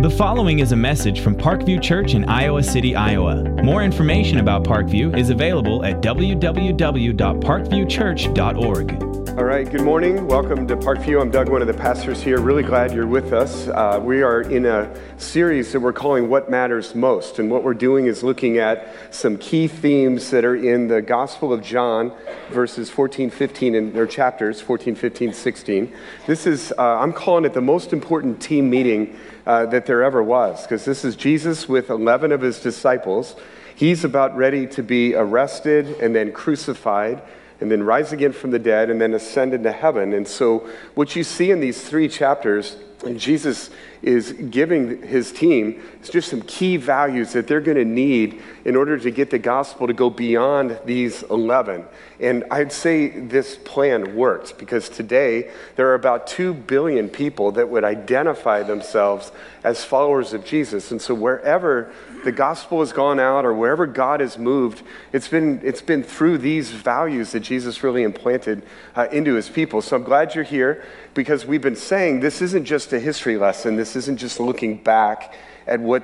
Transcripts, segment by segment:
The following is a message from Parkview Church in Iowa City, Iowa. More information about Parkview is available at www.parkviewchurch.org. All right, good morning. Welcome to Parkview. I'm Doug, one of the pastors here. Really glad you're with us. Uh, we are in a series that we're calling What Matters Most. And what we're doing is looking at some key themes that are in the Gospel of John, verses 14, 15, and their chapters 14, 15, 16. This is, uh, I'm calling it the most important team meeting uh, that there ever was, because this is Jesus with 11 of his disciples. He's about ready to be arrested and then crucified and then rise again from the dead and then ascend into heaven. And so, what you see in these three chapters, Jesus is giving his team is just some key values that they're going to need in order to get the gospel to go beyond these 11. And I'd say this plan works because today there are about 2 billion people that would identify themselves as followers of Jesus. And so wherever the gospel has gone out or wherever God has moved, it's been, it's been through these values that Jesus really implanted uh, into his people. So I'm glad you're here because we've been saying this isn't just a history lesson. This isn't just looking back at what,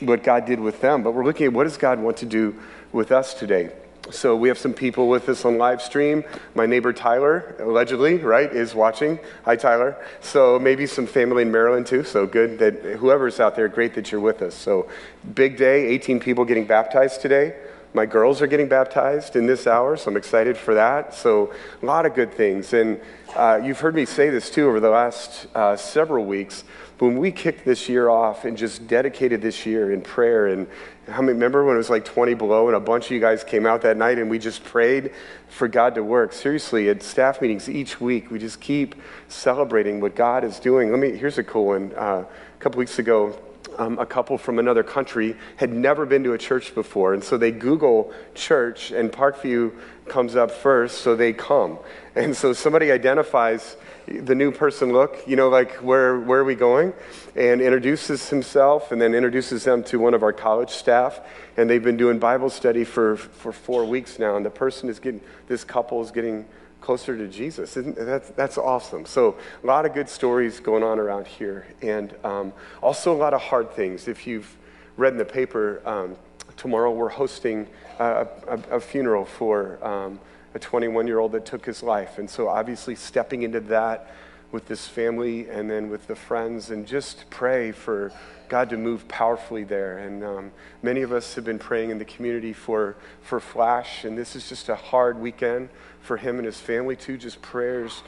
what God did with them, but we're looking at what does God want to do with us today. So we have some people with us on live stream. My neighbor Tyler, allegedly, right, is watching. Hi, Tyler. So maybe some family in Maryland too. So good that whoever's out there, great that you're with us. So big day, 18 people getting baptized today. My girls are getting baptized in this hour, so I'm excited for that. So a lot of good things. And uh, you've heard me say this too over the last uh, several weeks. But when we kicked this year off and just dedicated this year in prayer, and how many remember when it was like 20 below and a bunch of you guys came out that night and we just prayed for God to work? Seriously, at staff meetings each week, we just keep celebrating what God is doing. Let me, here's a cool one. Uh, a couple weeks ago, um, a couple from another country had never been to a church before. And so they Google church, and Parkview comes up first, so they come. And so somebody identifies the new person look, you know, like where, where are we going? And introduces himself and then introduces them to one of our college staff. And they've been doing Bible study for, for four weeks now. And the person is getting, this couple is getting closer to Jesus. Isn't, that's, that's awesome. So, a lot of good stories going on around here. And um, also a lot of hard things. If you've read in the paper, um, tomorrow we're hosting a, a, a funeral for. Um, a 21 year old that took his life. And so, obviously, stepping into that with this family and then with the friends, and just pray for God to move powerfully there. And um, many of us have been praying in the community for, for Flash, and this is just a hard weekend for him and his family, too. Just prayers,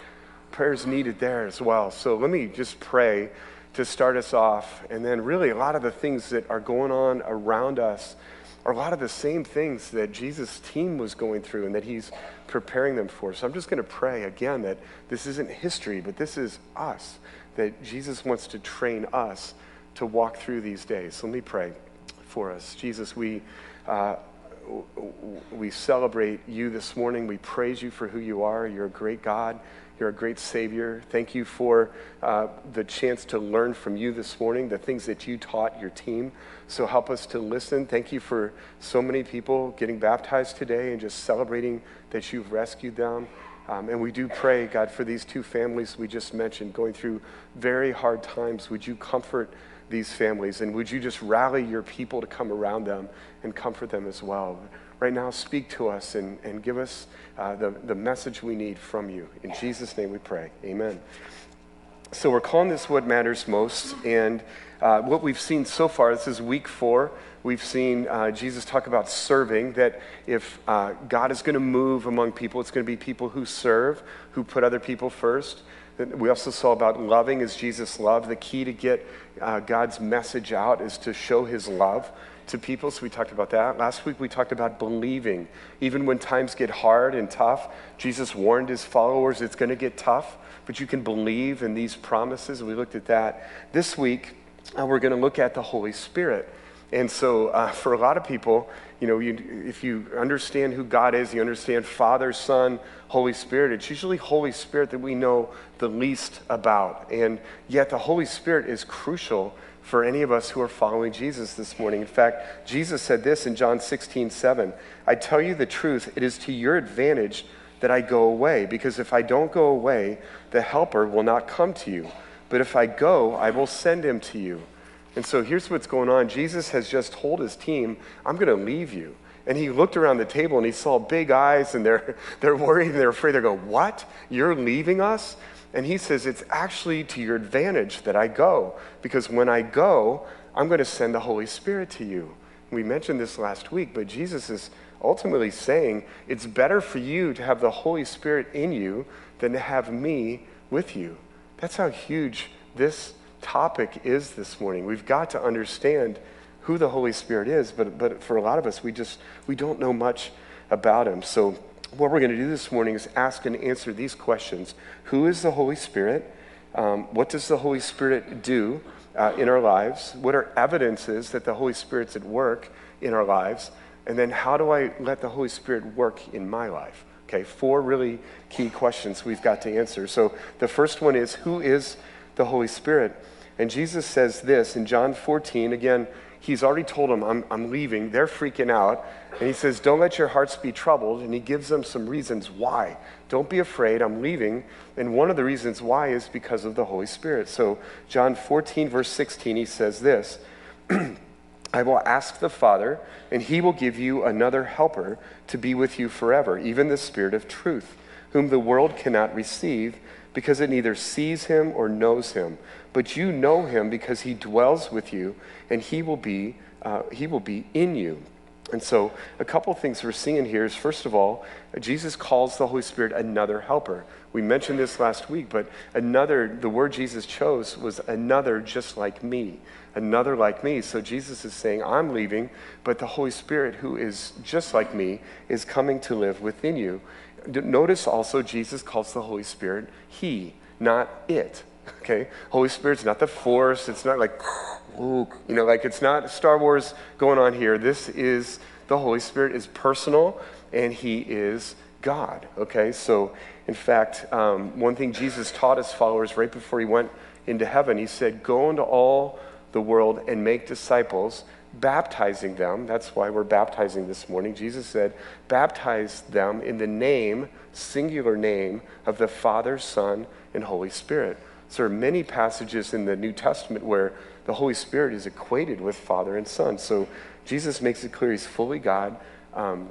prayers needed there as well. So, let me just pray to start us off, and then really a lot of the things that are going on around us are a lot of the same things that Jesus' team was going through and that he's preparing them for. So I'm just going to pray again that this isn't history, but this is us, that Jesus wants to train us to walk through these days. So let me pray for us. Jesus, we. Uh, we celebrate you this morning. We praise you for who you are. You're a great God. You're a great Savior. Thank you for uh, the chance to learn from you this morning, the things that you taught your team. So help us to listen. Thank you for so many people getting baptized today and just celebrating that you've rescued them. Um, and we do pray, God, for these two families we just mentioned going through very hard times. Would you comfort these families? And would you just rally your people to come around them and comfort them as well? Right now, speak to us and, and give us uh, the, the message we need from you. In Jesus' name we pray. Amen. So, we're calling this What Matters Most. And uh, what we've seen so far, this is week four, we've seen uh, Jesus talk about serving, that if uh, God is going to move among people, it's going to be people who serve, who put other people first. We also saw about loving as Jesus loved. The key to get uh, God's message out is to show his love to people. So we talked about that. Last week we talked about believing. Even when times get hard and tough, Jesus warned his followers it's going to get tough, but you can believe in these promises. We looked at that. This week, uh, we're going to look at the Holy Spirit. And so, uh, for a lot of people, you know, you, if you understand who God is, you understand Father, Son, Holy Spirit, it's usually Holy Spirit that we know the least about. And yet, the Holy Spirit is crucial for any of us who are following Jesus this morning. In fact, Jesus said this in John 16, 7. I tell you the truth, it is to your advantage that I go away, because if I don't go away, the Helper will not come to you. But if I go, I will send him to you. And so here's what's going on Jesus has just told his team, I'm going to leave you. And he looked around the table and he saw big eyes and they're, they're worried and they're afraid. They go, What? You're leaving us? And he says, It's actually to your advantage that I go because when I go, I'm going to send the Holy Spirit to you. We mentioned this last week, but Jesus is ultimately saying it's better for you to have the Holy Spirit in you than to have me with you. That's how huge this topic is this morning. We've got to understand who the Holy Spirit is, but, but for a lot of us, we just we don't know much about him. So what we're going to do this morning is ask and answer these questions. Who is the Holy Spirit? Um, what does the Holy Spirit do uh, in our lives? What are evidences that the Holy Spirit's at work in our lives? And then how do I let the Holy Spirit work in my life? Okay, four really key questions we've got to answer. So the first one is who is the Holy Spirit? And Jesus says this in John 14. Again, he's already told them, I'm, I'm leaving. They're freaking out. And he says, Don't let your hearts be troubled. And he gives them some reasons why. Don't be afraid. I'm leaving. And one of the reasons why is because of the Holy Spirit. So, John 14, verse 16, he says this. I will ask the Father, and he will give you another helper to be with you forever, even the Spirit of truth, whom the world cannot receive because it neither sees him or knows him. But you know him because he dwells with you, and he will be, uh, he will be in you. And so, a couple of things we're seeing here is first of all, Jesus calls the Holy Spirit another helper. We mentioned this last week, but another, the word Jesus chose was another just like me, another like me. So, Jesus is saying, I'm leaving, but the Holy Spirit, who is just like me, is coming to live within you. Notice also, Jesus calls the Holy Spirit He, not it. Okay? Holy Spirit's not the force, it's not like, Luke. You know, like it's not Star Wars going on here. This is the Holy Spirit is personal and he is God. Okay, so in fact, um, one thing Jesus taught his followers right before he went into heaven, he said, Go into all the world and make disciples, baptizing them. That's why we're baptizing this morning. Jesus said, Baptize them in the name, singular name, of the Father, Son, and Holy Spirit. So there are many passages in the New Testament where the Holy Spirit is equated with Father and Son. So Jesus makes it clear he's fully God um,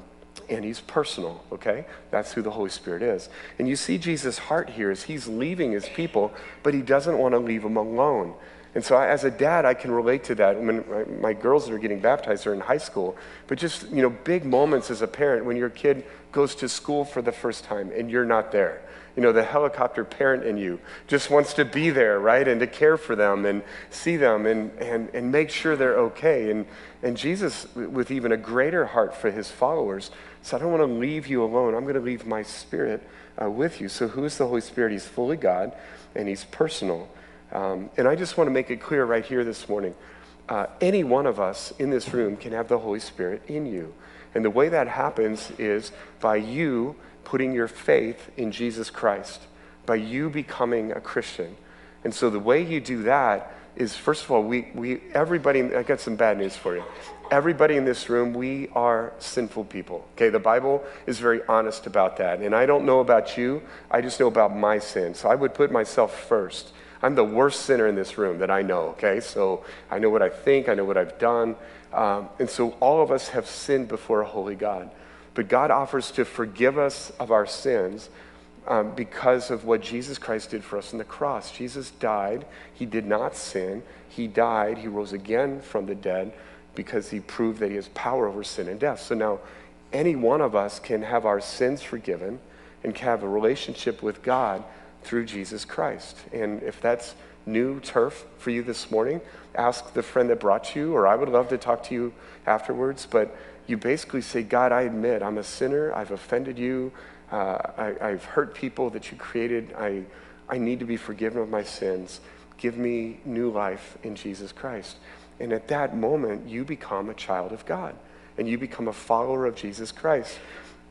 and he's personal, okay? That's who the Holy Spirit is. And you see Jesus' heart here is he's leaving his people, but he doesn't want to leave them alone. And so, I, as a dad, I can relate to that. When my, my girls that are getting baptized are in high school, but just you know, big moments as a parent when your kid goes to school for the first time and you're not there you know, the helicopter parent in you just wants to be there, right? And to care for them and see them and, and, and make sure they're okay. And, and Jesus, with even a greater heart for his followers, said, I don't want to leave you alone. I'm going to leave my spirit uh, with you. So, who is the Holy Spirit? He's fully God and he's personal. Um, and I just want to make it clear right here this morning uh, any one of us in this room can have the Holy Spirit in you. And the way that happens is by you putting your faith in Jesus Christ, by you becoming a Christian. And so the way you do that is, first of all, we, we everybody, I got some bad news for you. Everybody in this room, we are sinful people. Okay, the Bible is very honest about that. And I don't know about you, I just know about my sin. So I would put myself first. I'm the worst sinner in this room that I know, okay? So I know what I think, I know what I've done. Um, and so all of us have sinned before a holy God. But God offers to forgive us of our sins um, because of what Jesus Christ did for us on the cross. Jesus died. He did not sin. He died. He rose again from the dead because he proved that he has power over sin and death. So now, any one of us can have our sins forgiven and can have a relationship with God through Jesus Christ. And if that's new turf for you this morning, ask the friend that brought you, or I would love to talk to you afterwards. But you basically say, God, I admit I'm a sinner. I've offended you. Uh, I, have hurt people that you created. I, I need to be forgiven of my sins. Give me new life in Jesus Christ. And at that moment, you become a child of God and you become a follower of Jesus Christ.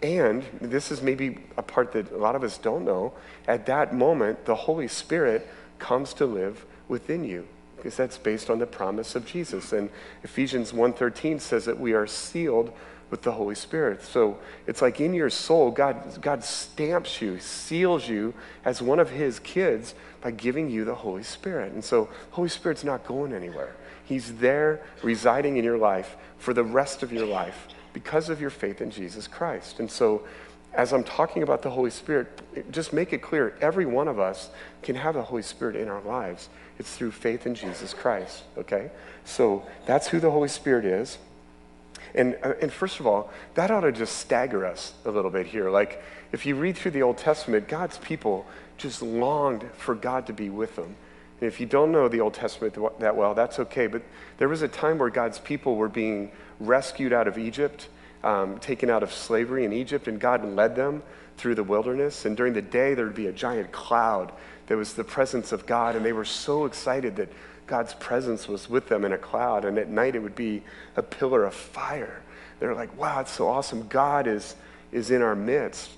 And this is maybe a part that a lot of us don't know. At that moment, the Holy Spirit comes to live within you because that's based on the promise of Jesus. And Ephesians 1:13 says that we are sealed with the Holy Spirit. So it's like in your soul, God, God stamps you, seals you as one of his kids by giving you the Holy Spirit. And so Holy Spirit's not going anywhere. He's there residing in your life for the rest of your life because of your faith in Jesus Christ. And so, as I'm talking about the Holy Spirit, just make it clear every one of us can have the Holy Spirit in our lives. It's through faith in Jesus Christ, okay? So that's who the Holy Spirit is. And, uh, and first of all, that ought to just stagger us a little bit here. Like, if you read through the Old Testament, God's people just longed for God to be with them. And if you don't know the Old Testament that well, that's okay. But there was a time where God's people were being rescued out of Egypt, um, taken out of slavery in Egypt, and God led them through the wilderness. And during the day, there would be a giant cloud that was the presence of God. And they were so excited that God's presence was with them in a cloud. And at night, it would be a pillar of fire. They're like, wow, it's so awesome. God is, is in our midst.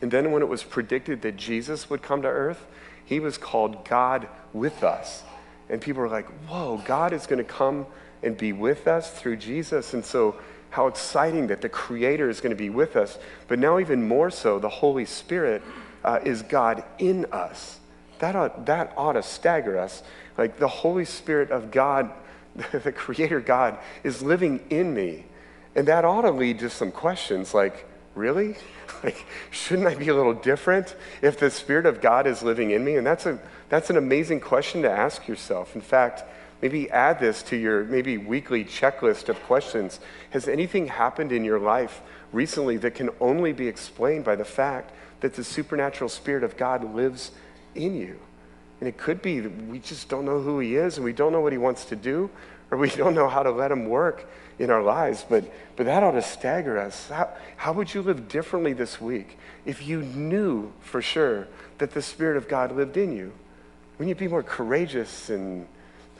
And then when it was predicted that Jesus would come to earth, he was called God with us. And people were like, whoa, God is going to come and be with us through Jesus. And so, how exciting that the Creator is going to be with us. But now, even more so, the Holy Spirit uh, is God in us. That ought, that ought to stagger us. Like the Holy Spirit of God, the Creator God, is living in me. And that ought to lead to some questions like, really? Like, shouldn't I be a little different if the Spirit of God is living in me? And that's, a, that's an amazing question to ask yourself. In fact, maybe add this to your maybe weekly checklist of questions. Has anything happened in your life recently that can only be explained by the fact that the supernatural Spirit of God lives in you? And it could be that we just don't know who He is and we don't know what He wants to do or we don't know how to let Him work in our lives, but, but that ought to stagger us. How, how would you live differently this week if you knew for sure that the Spirit of God lived in you? Wouldn't you be more courageous and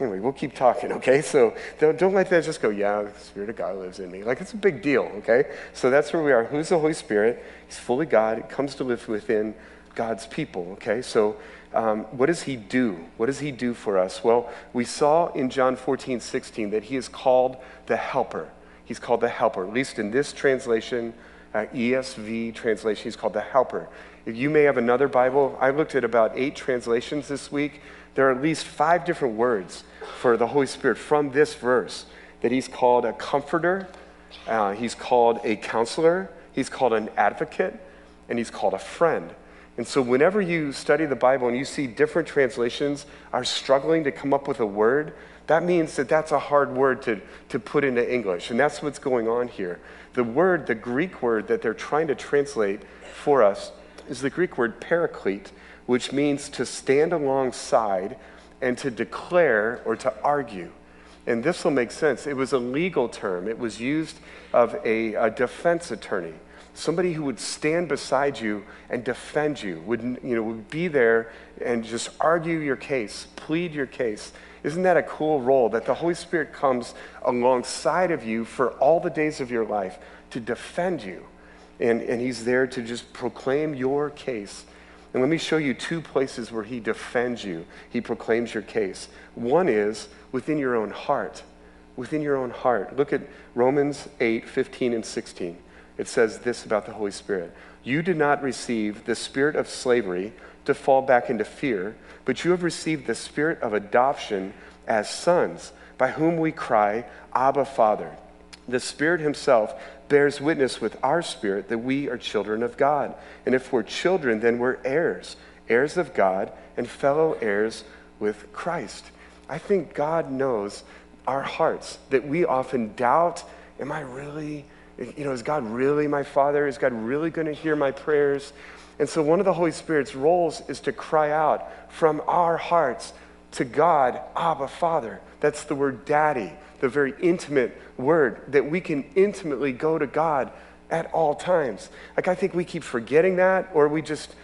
Anyway, we'll keep talking, okay? So don't, don't let that just go, yeah, the Spirit of God lives in me. Like, it's a big deal, okay? So that's where we are. Who's the Holy Spirit? He's fully God. He comes to live within God's people, okay? So um, what does he do? What does he do for us? Well, we saw in John 14, 16 that he is called the helper. He's called the helper. At least in this translation, uh, ESV translation, he's called the helper. If you may have another Bible, I looked at about eight translations this week. There are at least five different words for the Holy Spirit from this verse that he's called a comforter, uh, he's called a counselor, he's called an advocate, and he's called a friend. And so, whenever you study the Bible and you see different translations are struggling to come up with a word, that means that that's a hard word to, to put into English. And that's what's going on here. The word, the Greek word that they're trying to translate for us, is the Greek word paraclete, which means to stand alongside and to declare or to argue. And this will make sense. It was a legal term, it was used of a, a defense attorney somebody who would stand beside you and defend you, would, you know, would be there and just argue your case, plead your case. Isn't that a cool role that the Holy Spirit comes alongside of you for all the days of your life to defend you? And, and He's there to just proclaim your case. And let me show you two places where He defends you, He proclaims your case. One is within your own heart. Within your own heart. Look at Romans 8 15 and 16 it says this about the Holy Spirit You did not receive the spirit of slavery to fall back into fear, but you have received the spirit of adoption as sons, by whom we cry, Abba, Father. The Spirit Himself bears witness with our spirit that we are children of God. And if we're children, then we're heirs, heirs of God, and fellow heirs with Christ. I think God knows our hearts, that we often doubt, Am I really you know, is God really my Father? Is God really going to hear my prayers? And so, one of the Holy Spirit's roles is to cry out from our hearts to God, Abba, Father. That's the word daddy, the very intimate word that we can intimately go to God at all times. Like, I think we keep forgetting that, or we just,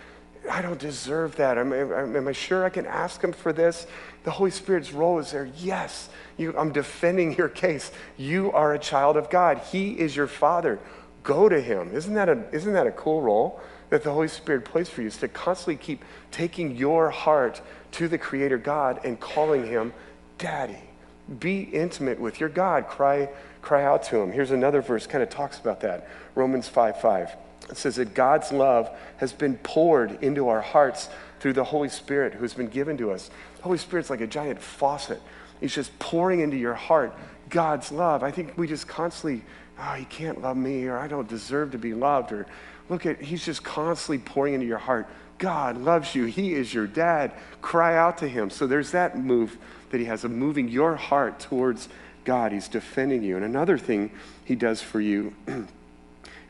I don't deserve that. Am, am, am I sure I can ask Him for this? The Holy Spirit's role is there. Yes, you, I'm defending your case. You are a child of God. He is your Father. Go to Him. Isn't that a, isn't that a cool role that the Holy Spirit plays for you? Is to constantly keep taking your heart to the Creator God and calling Him Daddy. Be intimate with your God. Cry, cry out to Him. Here's another verse kind of talks about that. Romans 5 5. It says that God's love has been poured into our hearts through the Holy Spirit who's been given to us. The Holy Spirit's like a giant faucet, He's just pouring into your heart God's love. I think we just constantly, oh, he can't love me, or I don't deserve to be loved, or look at, he's just constantly pouring into your heart. God loves you. He is your dad. Cry out to him. So there's that move that he has of moving your heart towards God. He's defending you. And another thing he does for you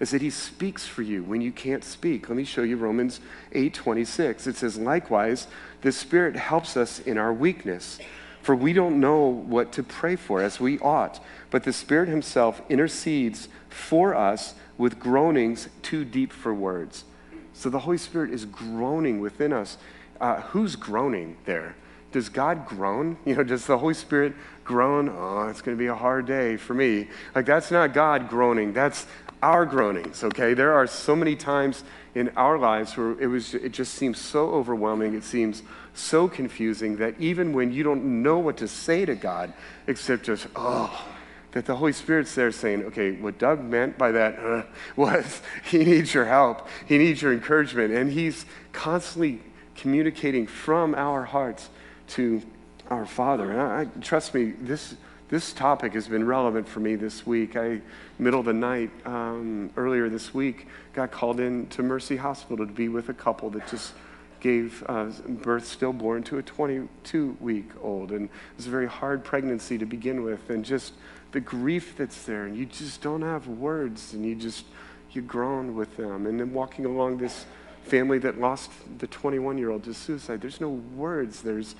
is that he speaks for you when you can't speak. Let me show you Romans 8:26. It says, "Likewise, the Spirit helps us in our weakness, for we don't know what to pray for as we ought, but the Spirit himself intercedes for us with groanings too deep for words." So the Holy Spirit is groaning within us. Uh, who's groaning there? Does God groan? You know, does the Holy Spirit groan? Oh, it's going to be a hard day for me. Like, that's not God groaning. That's our groanings, okay? There are so many times in our lives where it, was, it just seems so overwhelming, it seems so confusing that even when you don't know what to say to God, except just, oh, that the Holy Spirit's there saying, okay, what Doug meant by that uh, was he needs your help, he needs your encouragement, and he's constantly communicating from our hearts to our Father. And I, trust me, this this topic has been relevant for me this week. I, middle of the night, um, earlier this week, got called in to Mercy Hospital to be with a couple that just gave uh, birth stillborn to a 22 week old. And it was a very hard pregnancy to begin with. And just the grief that's there, and you just don't have words, and you just, you groan with them. And then walking along this family that lost the 21 year old to suicide, there's no words. There's,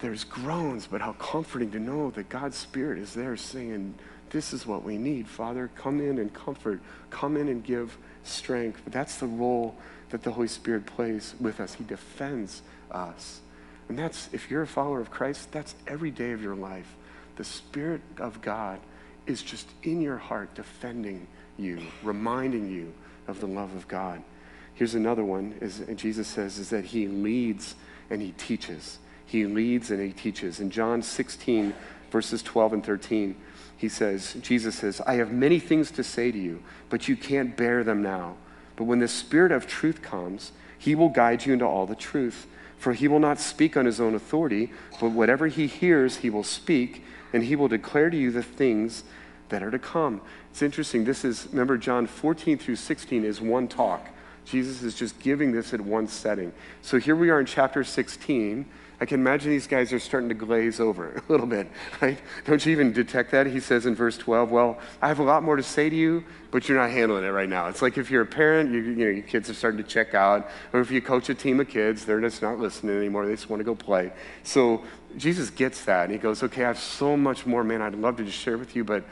there's groans, but how comforting to know that God's Spirit is there saying, This is what we need. Father, come in and comfort, come in and give strength. That's the role that the Holy Spirit plays with us. He defends us. And that's, if you're a follower of Christ, that's every day of your life. The Spirit of God is just in your heart defending you, reminding you of the love of God. Here's another one, is Jesus says, is that he leads and he teaches he leads and he teaches. In John 16, verses 12 and 13, he says, Jesus says, I have many things to say to you, but you can't bear them now. But when the Spirit of truth comes, he will guide you into all the truth. For he will not speak on his own authority, but whatever he hears, he will speak, and he will declare to you the things that are to come. It's interesting. This is, remember, John 14 through 16 is one talk. Jesus is just giving this at one setting. So here we are in chapter 16. I can imagine these guys are starting to glaze over a little bit, right? Don't you even detect that? He says in verse 12, Well, I have a lot more to say to you, but you're not handling it right now. It's like if you're a parent, you, you know, your kids are starting to check out, or if you coach a team of kids, they're just not listening anymore. They just want to go play. So Jesus gets that, and he goes, Okay, I have so much more, man, I'd love to just share with you, but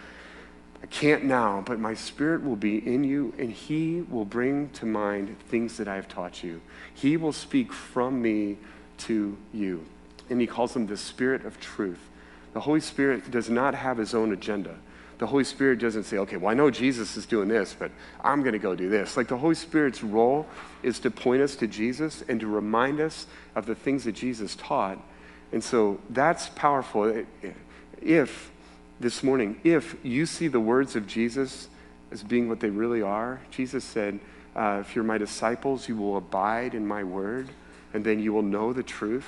I can't now, but my spirit will be in you, and he will bring to mind things that I have taught you. He will speak from me to you. And he calls him the Spirit of truth. The Holy Spirit does not have his own agenda. The Holy Spirit doesn't say, okay, well, I know Jesus is doing this, but I'm going to go do this. Like the Holy Spirit's role is to point us to Jesus and to remind us of the things that Jesus taught. And so that's powerful. If this morning, if you see the words of Jesus as being what they really are, Jesus said, uh, if you're my disciples, you will abide in my word and then you will know the truth,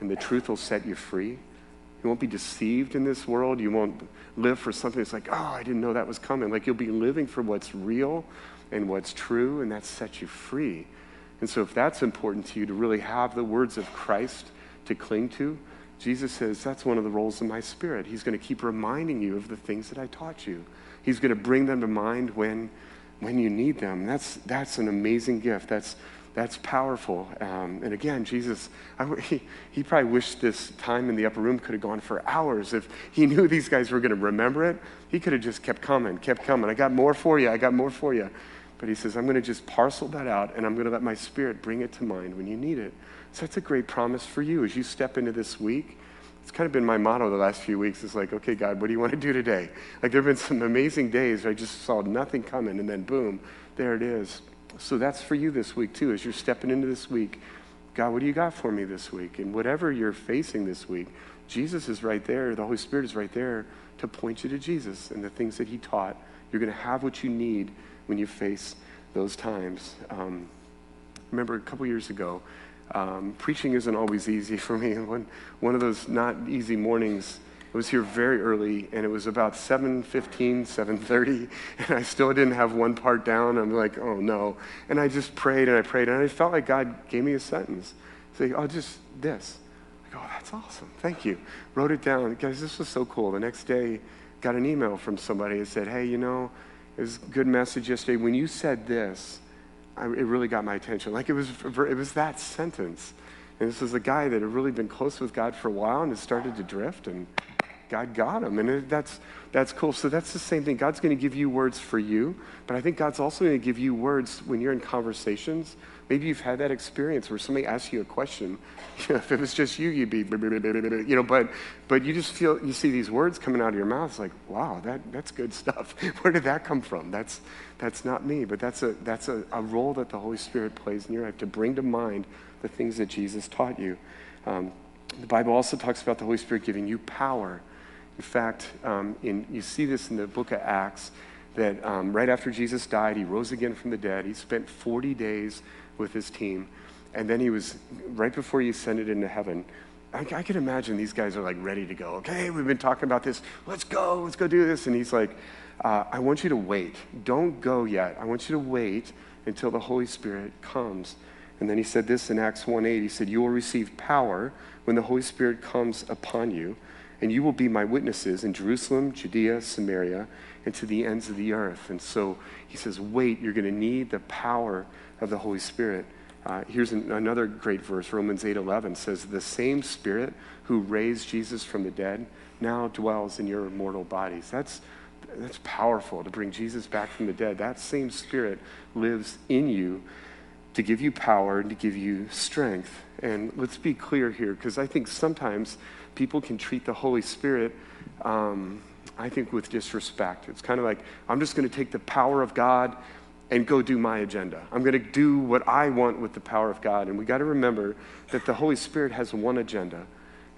and the truth will set you free. You won't be deceived in this world. You won't live for something that's like, oh, I didn't know that was coming. Like you'll be living for what's real and what's true, and that sets you free. And so, if that's important to you to really have the words of Christ to cling to, Jesus says that's one of the roles of my spirit. He's going to keep reminding you of the things that I taught you. He's going to bring them to mind when, when you need them. That's, that's an amazing gift. That's that's powerful. Um, and again, Jesus, I, he, he probably wished this time in the upper room could have gone for hours. If he knew these guys were going to remember it, he could have just kept coming, kept coming. I got more for you. I got more for you. But he says, I'm going to just parcel that out and I'm going to let my spirit bring it to mind when you need it. So that's a great promise for you as you step into this week. It's kind of been my motto the last few weeks. It's like, okay, God, what do you want to do today? Like, there have been some amazing days where I just saw nothing coming, and then boom, there it is. So that's for you this week, too, as you're stepping into this week. God, what do you got for me this week? And whatever you're facing this week, Jesus is right there. The Holy Spirit is right there to point you to Jesus and the things that He taught. You're going to have what you need when you face those times. Um, remember a couple years ago, Um, preaching isn't always easy for me. One, one of those not easy mornings, I was here very early, and it was about 7.15, 7.30, and I still didn't have one part down. I'm like, oh, no. And I just prayed, and I prayed, and I felt like God gave me a sentence. Say, oh, just this. I go, oh, that's awesome. Thank you. Wrote it down. Guys, this was so cool. The next day, got an email from somebody that said, hey, you know, it was a good message yesterday. When you said this, I, it really got my attention. Like it was, it was that sentence. And this was a guy that had really been close with God for a while and had started to drift, and God got him. And that's, that's cool. So that's the same thing. God's going to give you words for you, but I think God's also going to give you words when you're in conversations. Maybe you've had that experience where somebody asks you a question. You know, if it was just you, you'd be, you know, but, but you just feel, you see these words coming out of your mouth. It's like, wow, that, that's good stuff. Where did that come from? That's, that's not me, but that's, a, that's a, a role that the Holy Spirit plays in your life to bring to mind the things that Jesus taught you. Um, the Bible also talks about the Holy Spirit giving you power. In fact, um, in, you see this in the book of Acts that um, right after Jesus died, he rose again from the dead. He spent 40 days with his team. And then he was, right before he ascended into heaven, I, I can imagine these guys are like ready to go. Okay, we've been talking about this. Let's go. Let's go do this. And he's like, uh, I want you to wait. Don't go yet. I want you to wait until the Holy Spirit comes. And then he said this in Acts 1 8. He said, You will receive power when the Holy Spirit comes upon you, and you will be my witnesses in Jerusalem, Judea, Samaria, and to the ends of the earth. And so he says, Wait, you're going to need the power of the Holy Spirit. Uh, here's an, another great verse Romans 8:11 says, The same Spirit who raised Jesus from the dead now dwells in your mortal bodies. That's that's powerful to bring Jesus back from the dead. That same Spirit lives in you to give you power and to give you strength. And let's be clear here, because I think sometimes people can treat the Holy Spirit, um, I think, with disrespect. It's kind of like, I'm just going to take the power of God and go do my agenda. I'm going to do what I want with the power of God. And we got to remember that the Holy Spirit has one agenda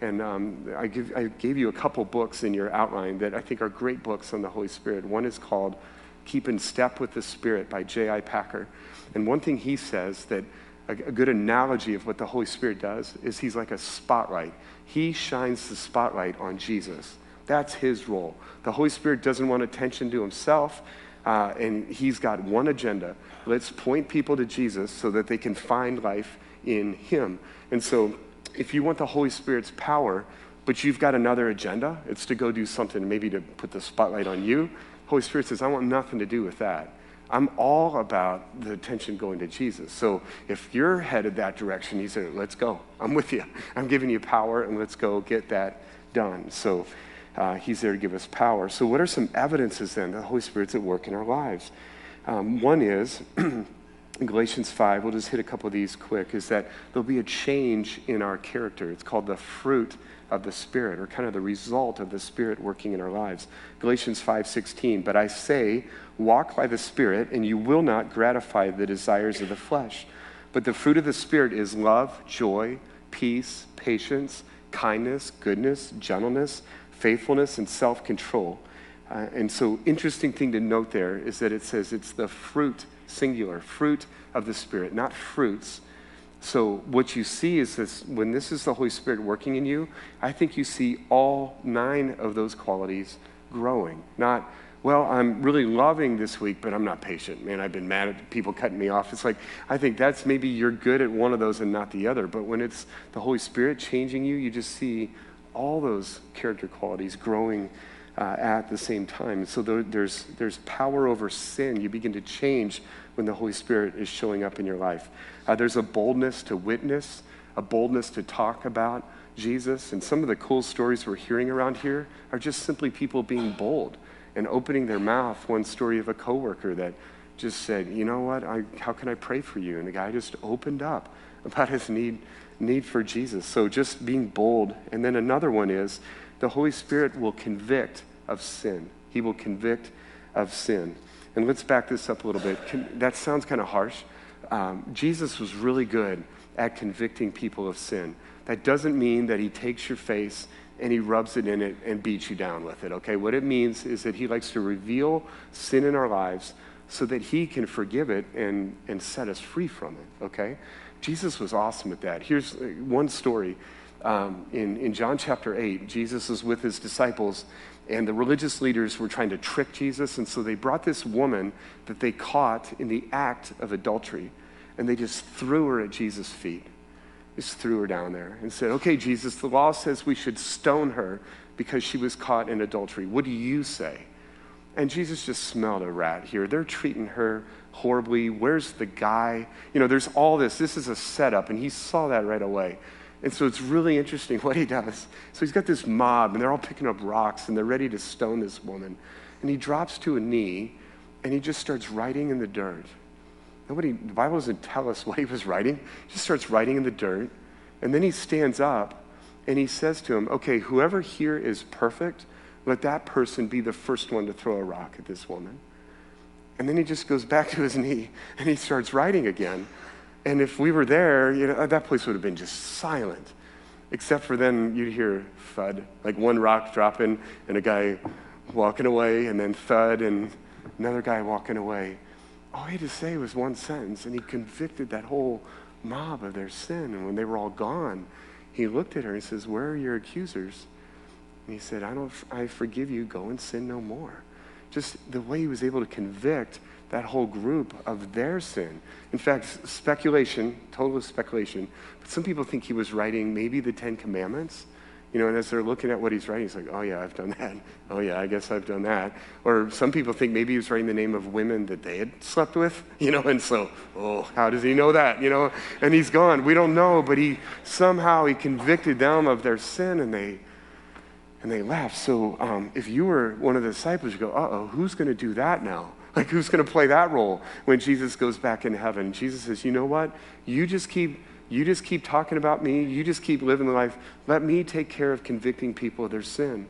and um, I, give, I gave you a couple books in your outline that I think are great books on the Holy Spirit. One is called Keep in Step with the Spirit by J.I. Packer. And one thing he says that a, good analogy of what the Holy Spirit does is he's like a spotlight. He shines the spotlight on Jesus. That's his role. The Holy Spirit doesn't want attention to himself, uh, and he's got one agenda. Let's point people to Jesus so that they can find life in him. And so if you want the Holy Spirit's power, but you've got another agenda, it's to go do something, maybe to put the spotlight on you. Holy Spirit says, I want nothing to do with that. I'm all about the attention going to Jesus. So if you're headed that direction, he say, let's go. I'm with you. I'm giving you power, and let's go get that done. So uh, he's there to give us power. So, what are some evidences then that the Holy Spirit's at work in our lives? Um, one is in Galatians 5, we'll just hit a couple of these quick, is that there'll be a change in our character. It's called the fruit of the Spirit, or kind of the result of the Spirit working in our lives. Galatians 5:16, but I say, walk by the Spirit, and you will not gratify the desires of the flesh. But the fruit of the Spirit is love, joy, peace, patience, kindness, goodness, gentleness, faithfulness, and self-control. Uh, and so, interesting thing to note there is that it says it's the fruit singular, fruit of the Spirit, not fruits. So, what you see is this when this is the Holy Spirit working in you, I think you see all nine of those qualities growing. Not, well, I'm really loving this week, but I'm not patient. Man, I've been mad at people cutting me off. It's like, I think that's maybe you're good at one of those and not the other. But when it's the Holy Spirit changing you, you just see all those character qualities growing uh, at the same time. So there, there's, there's power over sin. You begin to change when the Holy Spirit is showing up in your life. Uh, there's a boldness to witness, a boldness to talk about Jesus. And some of the cool stories we're hearing around here are just simply people being bold and opening their mouth. One story of a coworker that just said, You know what? I, how can I pray for you? And the guy just opened up about his need, need for Jesus. So just being bold. And then another one is the Holy Spirit will convict of sin. He will convict of sin. And let's back this up a little bit. that sounds kind of harsh. Um, Jesus was really good at convicting people of sin. That doesn't mean that he takes your face and he rubs it in it and beats you down with it, okay? What it means is that he likes to reveal sin in our lives so that he can forgive it and, and set us free from it, okay? Jesus was awesome at that. Here's uh, one story. Um, in, in John chapter 8, Jesus is with his disciples, and the religious leaders were trying to trick Jesus, and so they brought this woman that they caught in the act of adultery, and they just threw her at Jesus' feet. Just threw her down there and said, Okay, Jesus, the law says we should stone her because she was caught in adultery. What do you say? And Jesus just smelled a rat here. They're treating her horribly. Where's the guy? You know, there's all this. This is a setup, and he saw that right away. And so it's really interesting what he does. So he's got this mob, and they're all picking up rocks, and they're ready to stone this woman. And he drops to a knee, and he just starts writing in the dirt. Nobody, the Bible doesn't tell us what he was writing. He just starts writing in the dirt. And then he stands up, and he says to him, Okay, whoever here is perfect, let that person be the first one to throw a rock at this woman. And then he just goes back to his knee and he starts writing again. And if we were there, you know, that place would have been just silent. Except for then you'd hear thud, like one rock dropping and a guy walking away, and then thud and another guy walking away. All he had to say was one sentence, and he convicted that whole mob of their sin. And when they were all gone, he looked at her and says, Where are your accusers? And he said, I, don't, I forgive you, go and sin no more. Just the way he was able to convict that whole group of their sin. In fact, speculation, total speculation, but some people think he was writing maybe the Ten Commandments. You know, and as they're looking at what he's writing, he's like, oh, yeah, I've done that. Oh, yeah, I guess I've done that. Or some people think maybe he was writing the name of women that they had slept with, you know, and so, oh, how does he know that, you know? And he's gone. We don't know, but he somehow he convicted them of their sin and they and they left. So um, if you were one of the disciples, you go, uh oh, who's going to do that now? Like, who's going to play that role when Jesus goes back in heaven? Jesus says, you know what? You just keep. You just keep talking about me. You just keep living the life. Let me take care of convicting people of their sin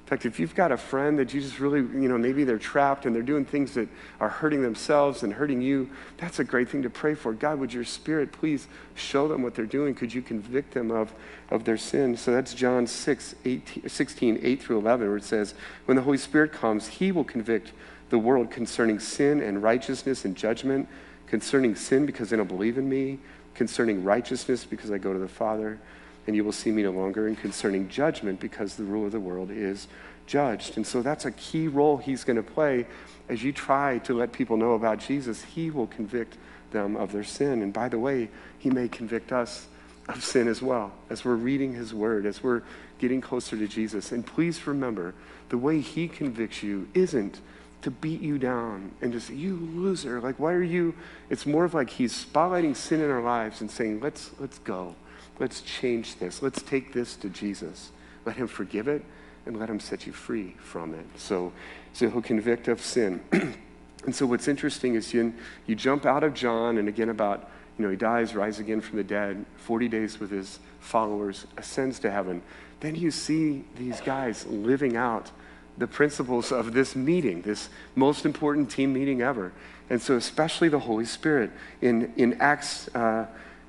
In fact, if you've got a friend that you just really, you know, maybe they're trapped and they're doing things that are hurting themselves and hurting you, that's a great thing to pray for. God, would your spirit please show them what they're doing? Could you convict them of, of their sin? So that's John 6, 18, 16, 8 through 11, where it says, When the Holy Spirit comes, he will convict the world concerning sin and righteousness and judgment, concerning sin because they don't believe in me, concerning righteousness because I go to the Father and you will see me no longer, and concerning judgment, because the rule of the world is judged. And so that's a key role he's going to play as you try to let people know about Jesus. He will convict them of their sin. And by the way, he may convict us of sin as well as we're reading his word, as we're getting closer to Jesus. And please remember, the way he convicts you isn't to beat you down and just, you loser. Like, why are you? It's more of like he's spotlighting sin in our lives and saying, let's, let's go. Let's change this. Let's take this to Jesus. Let him forgive it and let him set you free from it. So, so he'll convict of sin. and so what's interesting is you, you jump out of John and again about, you know, he dies, rise again from the dead, 40 days with his followers, ascends to heaven. Then you see these guys living out the principles of this meeting, this most important team meeting ever. And so, especially the Holy Spirit. In, in Acts uh,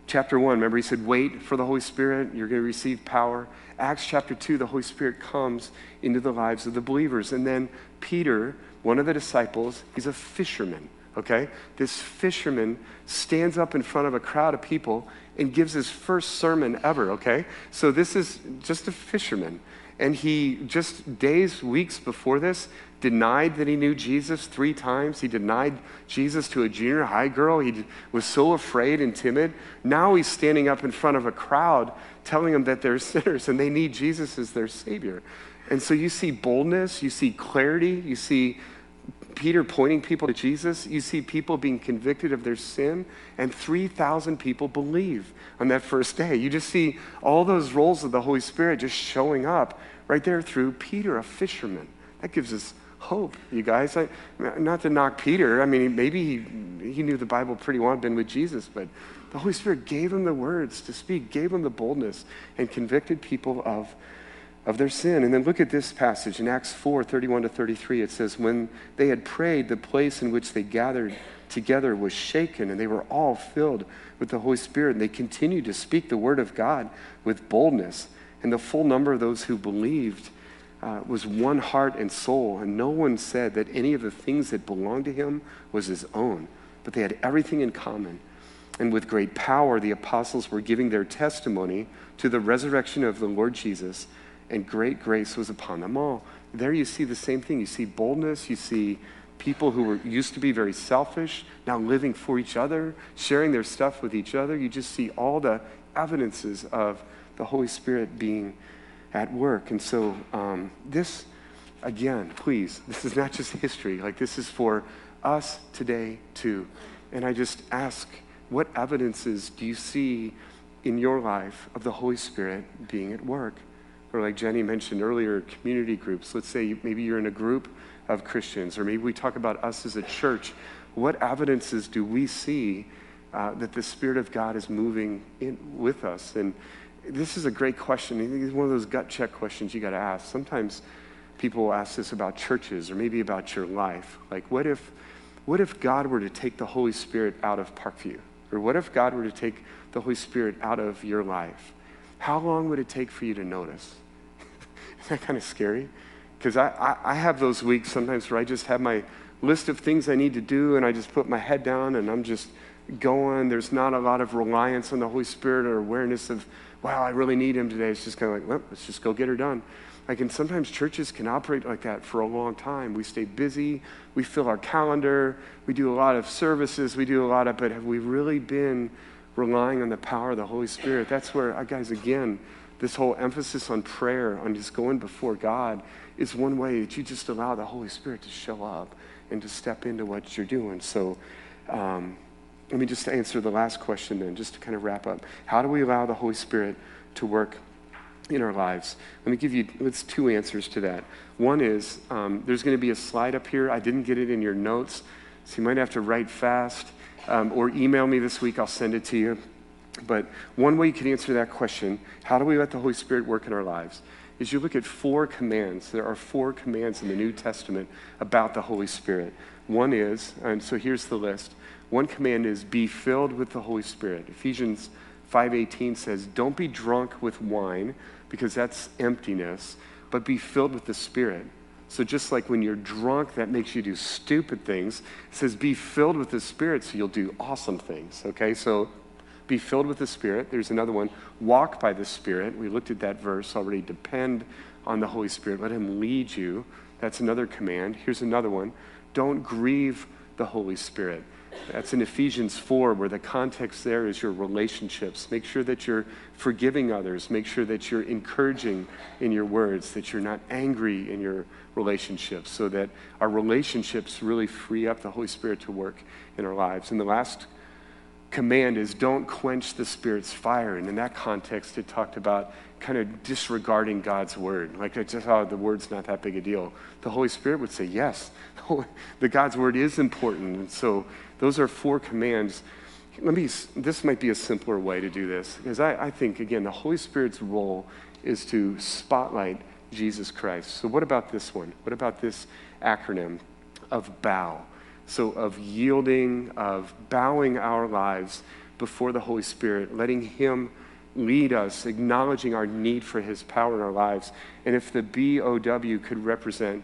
chapter 1, remember he said, Wait for the Holy Spirit, you're going to receive power. Acts chapter 2, the Holy Spirit comes into the lives of the believers. And then Peter, one of the disciples, he's a fisherman, okay? This fisherman stands up in front of a crowd of people and gives his first sermon ever, okay? So this is just a fisherman. And he, just days, weeks before this, denied that he knew Jesus three times. He denied Jesus to a junior high girl. He was so afraid and timid. Now he's standing up in front of a crowd telling them that they're sinners and they need Jesus as their Savior. And so you see boldness, you see clarity, you see Peter pointing people to Jesus. You see people being convicted of their sin, and 3,000 people believe on that first day. You just see all those roles of the Holy Spirit just showing up right there through Peter, a fisherman. That gives us hope, you guys. I, not to knock Peter. I mean, maybe he, he knew the Bible pretty well, been with Jesus, but the Holy Spirit gave him the words to speak, gave him the boldness, and convicted people of, of their sin. And then look at this passage in Acts 4 31 to 33. It says, When they had prayed, the place in which they gathered together was shaken, and they were all filled with the Holy Spirit. And they continued to speak the word of God with boldness. And the full number of those who believed uh, was one heart and soul, and no one said that any of the things that belonged to him was his own, but they had everything in common. And with great power, the apostles were giving their testimony to the resurrection of the Lord Jesus, and great grace was upon them all. There you see the same thing. You see boldness, you see people who were used to be very selfish, now living for each other, sharing their stuff with each other. You just see all the evidences of the Holy Spirit being at work. And so, um, this, again, please, this is not just history. Like, this is for us today, too. And I just ask, what evidences do you see in your life of the Holy Spirit being at work? Or, like Jenny mentioned earlier, community groups. Let's say maybe you're in a group of Christians, or maybe we talk about us as a church. What evidences do we see uh, that the Spirit of God is moving in with us? And this is a great question. It's one of those gut check questions you got to ask. Sometimes people ask this about churches or maybe about your life. Like, what if, what if God were to take the Holy Spirit out of Parkview? Or what if God were to take the Holy Spirit out of your life? How long would it take for you to notice? Isn't that kind of scary? Because I, I, I have those weeks sometimes where I just have my list of things I need to do and I just put my head down and I'm just going. There's not a lot of reliance on the Holy Spirit or awareness of wow, I really need him today. It's just kind of like, well, let's just go get her done. Like, and sometimes churches can operate like that for a long time. We stay busy, we fill our calendar, we do a lot of services, we do a lot of, but have we really been relying on the power of the Holy Spirit? That's where, uh, guys, again, this whole emphasis on prayer, on just going before God, is one way that you just allow the Holy Spirit to show up and to step into what you're doing. So, um, let me just answer the last question then, just to kind of wrap up. How do we allow the Holy Spirit to work in our lives? Let me give you let's two answers to that. One is um, there's going to be a slide up here. I didn't get it in your notes, so you might have to write fast um, or email me this week. I'll send it to you. But one way you can answer that question, how do we let the Holy Spirit work in our lives? Is you look at four commands. There are four commands in the New Testament about the Holy Spirit. One is, and so here's the list one command is be filled with the Holy Spirit. Ephesians 5:18 says, "Don't be drunk with wine because that's emptiness, but be filled with the Spirit." So just like when you're drunk that makes you do stupid things, it says be filled with the Spirit so you'll do awesome things. Okay? So be filled with the Spirit. There's another one, walk by the Spirit. We looked at that verse already. Depend on the Holy Spirit. Let him lead you. That's another command. Here's another one. Don't grieve the Holy Spirit. That's in Ephesians 4, where the context there is your relationships. Make sure that you're forgiving others. Make sure that you're encouraging in your words, that you're not angry in your relationships, so that our relationships really free up the Holy Spirit to work in our lives. And the last command is don't quench the Spirit's fire. And in that context, it talked about kind of disregarding God's word. Like I just thought the word's not that big a deal. The Holy Spirit would say, yes, the God's word is important. And so those are four commands. Let me, this might be a simpler way to do this because I, I think, again, the Holy Spirit's role is to spotlight Jesus Christ. So, what about this one? What about this acronym of bow? So, of yielding, of bowing our lives before the Holy Spirit, letting Him lead us, acknowledging our need for His power in our lives. And if the B O W could represent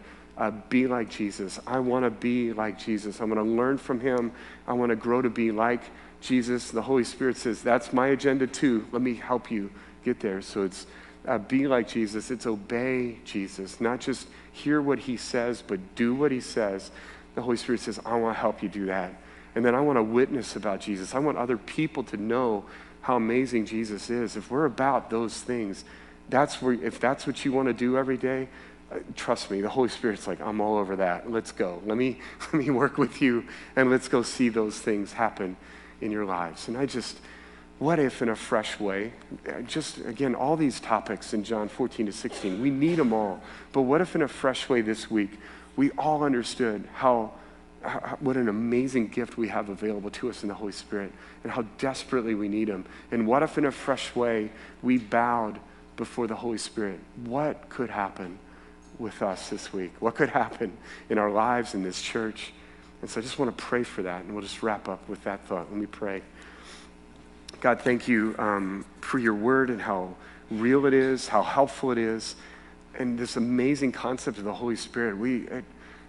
be like Jesus. I want to be like Jesus. I want to learn from him. I want to grow to be like Jesus. The Holy Spirit says, That's my agenda too. Let me help you get there. So it's uh, be like Jesus, it's obey Jesus, not just hear what he says, but do what he says. The Holy Spirit says, I want to help you do that. And then I want to witness about Jesus. I want other people to know how amazing Jesus is. If we're about those things, that's where, if that's what you want to do every day, uh, trust me, the Holy Spirit's like, I'm all over that. Let's go. Let me, let me work with you and let's go see those things happen in your lives. And I just, what if in a fresh way, uh, just again, all these topics in John 14 to 16, we need them all. But what if in a fresh way this week, we all understood how, how, what an amazing gift we have available to us in the Holy Spirit and how desperately we need Him? And what if in a fresh way we bowed before the Holy Spirit? What could happen? with us this week? What could happen in our lives in this church? And so I just want to pray for that, and we'll just wrap up with that thought. Let me pray. God, thank you um, for your word and how real it is, how helpful it is, and this amazing concept of the Holy Spirit. We, it,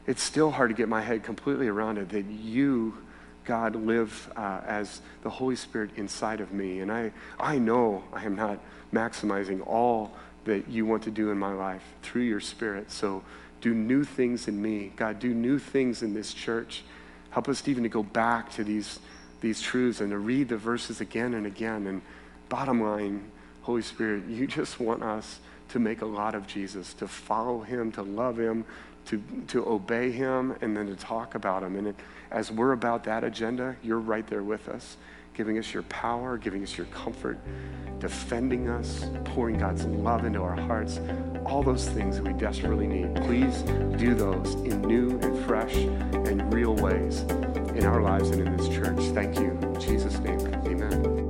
it's still hard to get my head completely around it that you, God, live uh, as the Holy Spirit inside of me. And I, I know I am not maximizing all that you want to do in my life through your Spirit. So do new things in me. God, do new things in this church. Help us even to go back to these, these truths and to read the verses again and again. And bottom line, Holy Spirit, you just want us to make a lot of Jesus, to follow him, to love him, to, to obey him, and then to talk about him. And it, as we're about that agenda, you're right there with us, giving us your power, giving us your comfort, defending us, pouring God's love into our hearts, all those things that we desperately need. Please do those in new and fresh and real ways in our lives and in this church. Thank you. In Jesus' name, amen.